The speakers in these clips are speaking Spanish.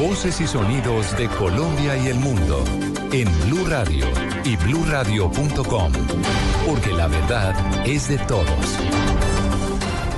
Voces y sonidos de Colombia y el mundo en Blue Radio y BlueRadio.com, porque la verdad es de todos.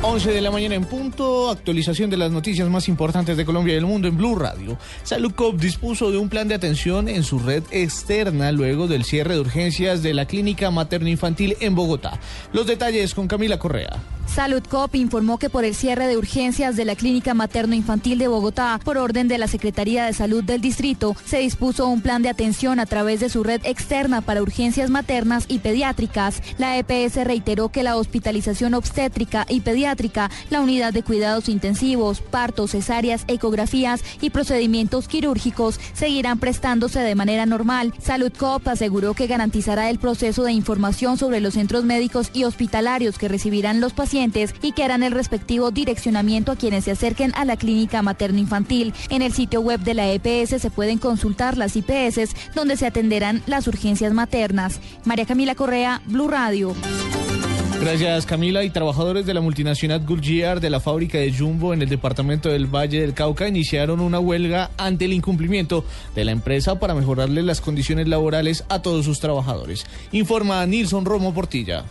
11 de la mañana en punto, actualización de las noticias más importantes de Colombia y el mundo en Blue Radio. Saludcop dispuso de un plan de atención en su red externa luego del cierre de urgencias de la clínica materno-infantil en Bogotá. Los detalles con Camila Correa. Saludcop informó que por el cierre de urgencias de la Clínica Materno-Infantil de Bogotá, por orden de la Secretaría de Salud del Distrito, se dispuso un plan de atención a través de su red externa para urgencias maternas y pediátricas. La EPS reiteró que la hospitalización obstétrica y pediátrica, la unidad de cuidados intensivos, partos, cesáreas, ecografías y procedimientos quirúrgicos seguirán prestándose de manera normal. Saludcop aseguró que garantizará el proceso de información sobre los centros médicos y hospitalarios que recibirán los pacientes y que harán el respectivo direccionamiento a quienes se acerquen a la clínica materno-infantil. En el sitio web de la EPS se pueden consultar las IPS donde se atenderán las urgencias maternas. María Camila Correa, Blue Radio. Gracias Camila y trabajadores de la multinacional Goodyear de la fábrica de Jumbo en el departamento del Valle del Cauca iniciaron una huelga ante el incumplimiento de la empresa para mejorarle las condiciones laborales a todos sus trabajadores. Informa Nilson Romo Portilla.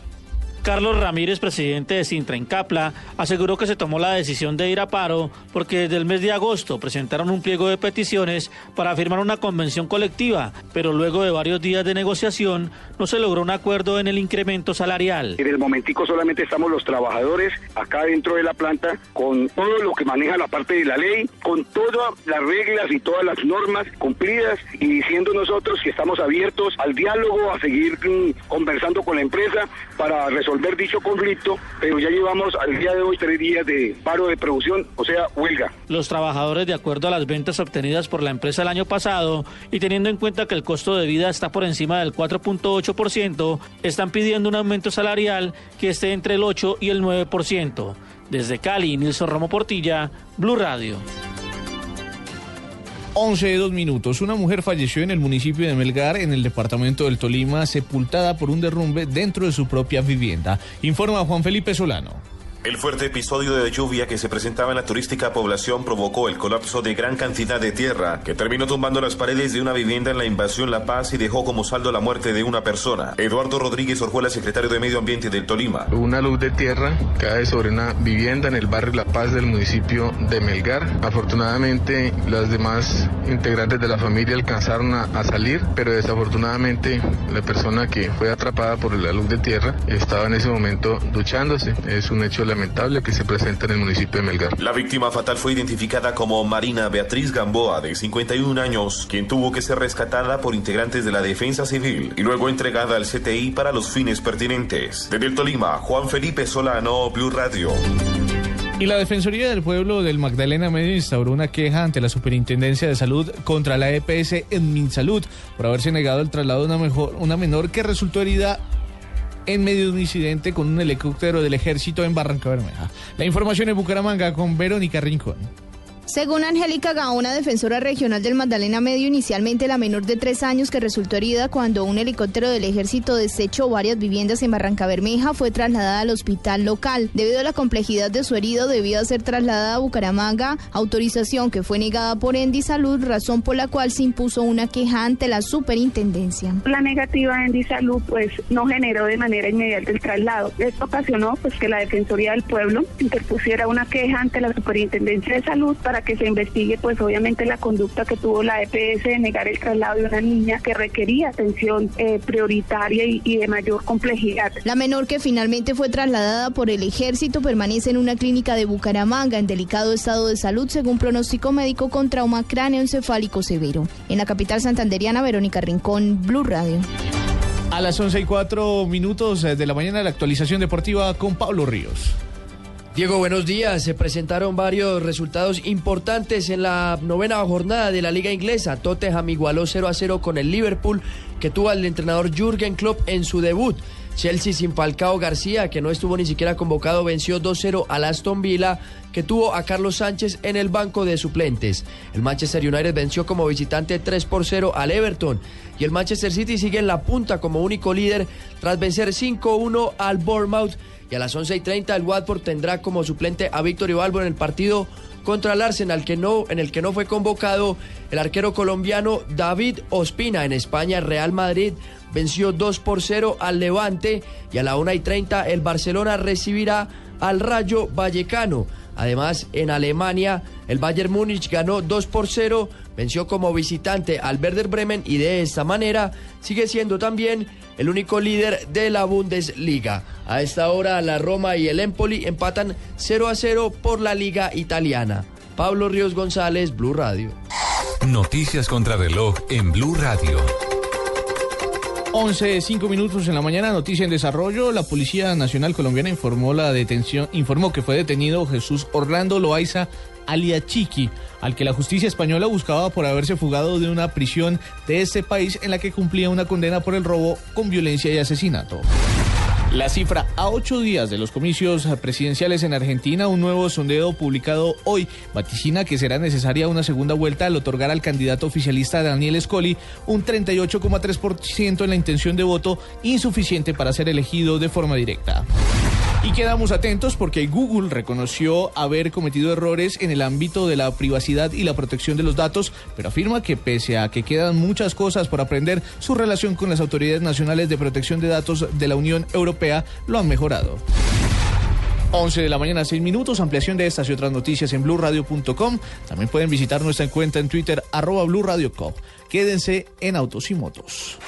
Carlos Ramírez, presidente de Sintra Encapla, aseguró que se tomó la decisión de ir a paro porque desde el mes de agosto presentaron un pliego de peticiones para firmar una convención colectiva, pero luego de varios días de negociación no se logró un acuerdo en el incremento salarial. En el momentico solamente estamos los trabajadores acá dentro de la planta con todo lo que maneja la parte de la ley, con todas las reglas y todas las normas cumplidas y diciendo nosotros que estamos abiertos al diálogo, a seguir mm, conversando con la empresa para resolver resolver dicho conflicto, pero ya llevamos al día de hoy tres días de paro de producción, o sea, huelga. Los trabajadores, de acuerdo a las ventas obtenidas por la empresa el año pasado y teniendo en cuenta que el costo de vida está por encima del 4.8%, están pidiendo un aumento salarial que esté entre el 8 y el 9%. Desde Cali, Nilson Romo Portilla, Blue Radio. 11 de 2 minutos. Una mujer falleció en el municipio de Melgar, en el departamento del Tolima, sepultada por un derrumbe dentro de su propia vivienda. Informa Juan Felipe Solano. El fuerte episodio de lluvia que se presentaba en la turística población provocó el colapso de gran cantidad de tierra, que terminó tumbando las paredes de una vivienda en la invasión La Paz y dejó como saldo la muerte de una persona. Eduardo Rodríguez Orjuela, secretario de Medio Ambiente del Tolima. Una luz de tierra cae sobre una vivienda en el barrio La Paz del municipio de Melgar. Afortunadamente, las demás integrantes de la familia alcanzaron a, a salir, pero desafortunadamente la persona que fue atrapada por la luz de tierra estaba en ese momento duchándose. Es un hecho lamentable que se presenta en el municipio de Melgar. La víctima fatal fue identificada como Marina Beatriz Gamboa, de 51 años, quien tuvo que ser rescatada por integrantes de la Defensa Civil y luego entregada al CTI para los fines pertinentes. Desde el Tolima, Juan Felipe Solano, Blue Radio. Y la Defensoría del Pueblo del Magdalena Medio instauró una queja ante la Superintendencia de Salud contra la EPS en Minsalud por haberse negado el traslado de una, mejor, una menor que resultó herida en medio de un incidente con un helicóptero del ejército en Barranca Bermeja. La información en Bucaramanga con Verónica Rincón. Según Angélica Gaona, defensora regional del Magdalena Medio, inicialmente la menor de tres años que resultó herida cuando un helicóptero del ejército desechó varias viviendas en Barranca Bermeja fue trasladada al hospital local. Debido a la complejidad de su herido, debió ser trasladada a Bucaramanga, autorización que fue negada por Endi Salud, razón por la cual se impuso una queja ante la superintendencia. La negativa de Endi Salud pues no generó de manera inmediata el traslado. Esto ocasionó pues que la Defensoría del Pueblo interpusiera una queja ante la Superintendencia de Salud para que se investigue pues obviamente la conducta que tuvo la EPS de negar el traslado de una niña que requería atención eh, prioritaria y, y de mayor complejidad. La menor que finalmente fue trasladada por el ejército permanece en una clínica de Bucaramanga en delicado estado de salud según pronóstico médico con trauma cráneo encefálico severo. En la capital santanderiana, Verónica Rincón, Blue Radio. A las 11 y 4 minutos de la mañana, la actualización deportiva con Pablo Ríos. Diego, buenos días. Se presentaron varios resultados importantes en la novena jornada de la Liga Inglesa. Tottenham igualó 0 a 0 con el Liverpool, que tuvo al entrenador Jürgen Klopp en su debut. Chelsea sin Falcao García, que no estuvo ni siquiera convocado, venció 2-0 al Aston Villa, que tuvo a Carlos Sánchez en el banco de suplentes. El Manchester United venció como visitante 3 por 0 al Everton. Y el Manchester City sigue en la punta como único líder tras vencer 5-1 al Bournemouth. Y a las 11 y 30 el Watford tendrá como suplente a Víctor Ibalbo en el partido contra el Arsenal, que no, en el que no fue convocado el arquero colombiano David Ospina. En España, Real Madrid venció 2 por 0 al Levante y a la 1 y 30 el Barcelona recibirá al Rayo Vallecano. Además, en Alemania, el Bayern Múnich ganó 2 por 0, venció como visitante al Werder Bremen y de esta manera sigue siendo también el único líder de la Bundesliga. A esta hora, la Roma y el Empoli empatan 0 a 0 por la Liga Italiana. Pablo Ríos González, Blue Radio. Noticias contra reloj en Blue Radio. 11, 5 minutos en la mañana, noticia en desarrollo. La Policía Nacional Colombiana informó la detención, informó que fue detenido Jesús Orlando Loaiza alia Chiqui, al que la justicia española buscaba por haberse fugado de una prisión de este país en la que cumplía una condena por el robo con violencia y asesinato. La cifra a ocho días de los comicios presidenciales en Argentina, un nuevo sondeo publicado hoy vaticina que será necesaria una segunda vuelta al otorgar al candidato oficialista Daniel Scully un 38,3% en la intención de voto, insuficiente para ser elegido de forma directa. Y quedamos atentos porque Google reconoció haber cometido errores en el ámbito de la privacidad y la protección de los datos, pero afirma que pese a que quedan muchas cosas por aprender, su relación con las autoridades nacionales de protección de datos de la Unión Europea lo han mejorado. 11 de la mañana, 6 minutos. Ampliación de estas y otras noticias en blurradio.com. También pueden visitar nuestra cuenta en Twitter, arroba blurradioco. Quédense en Autos y Motos.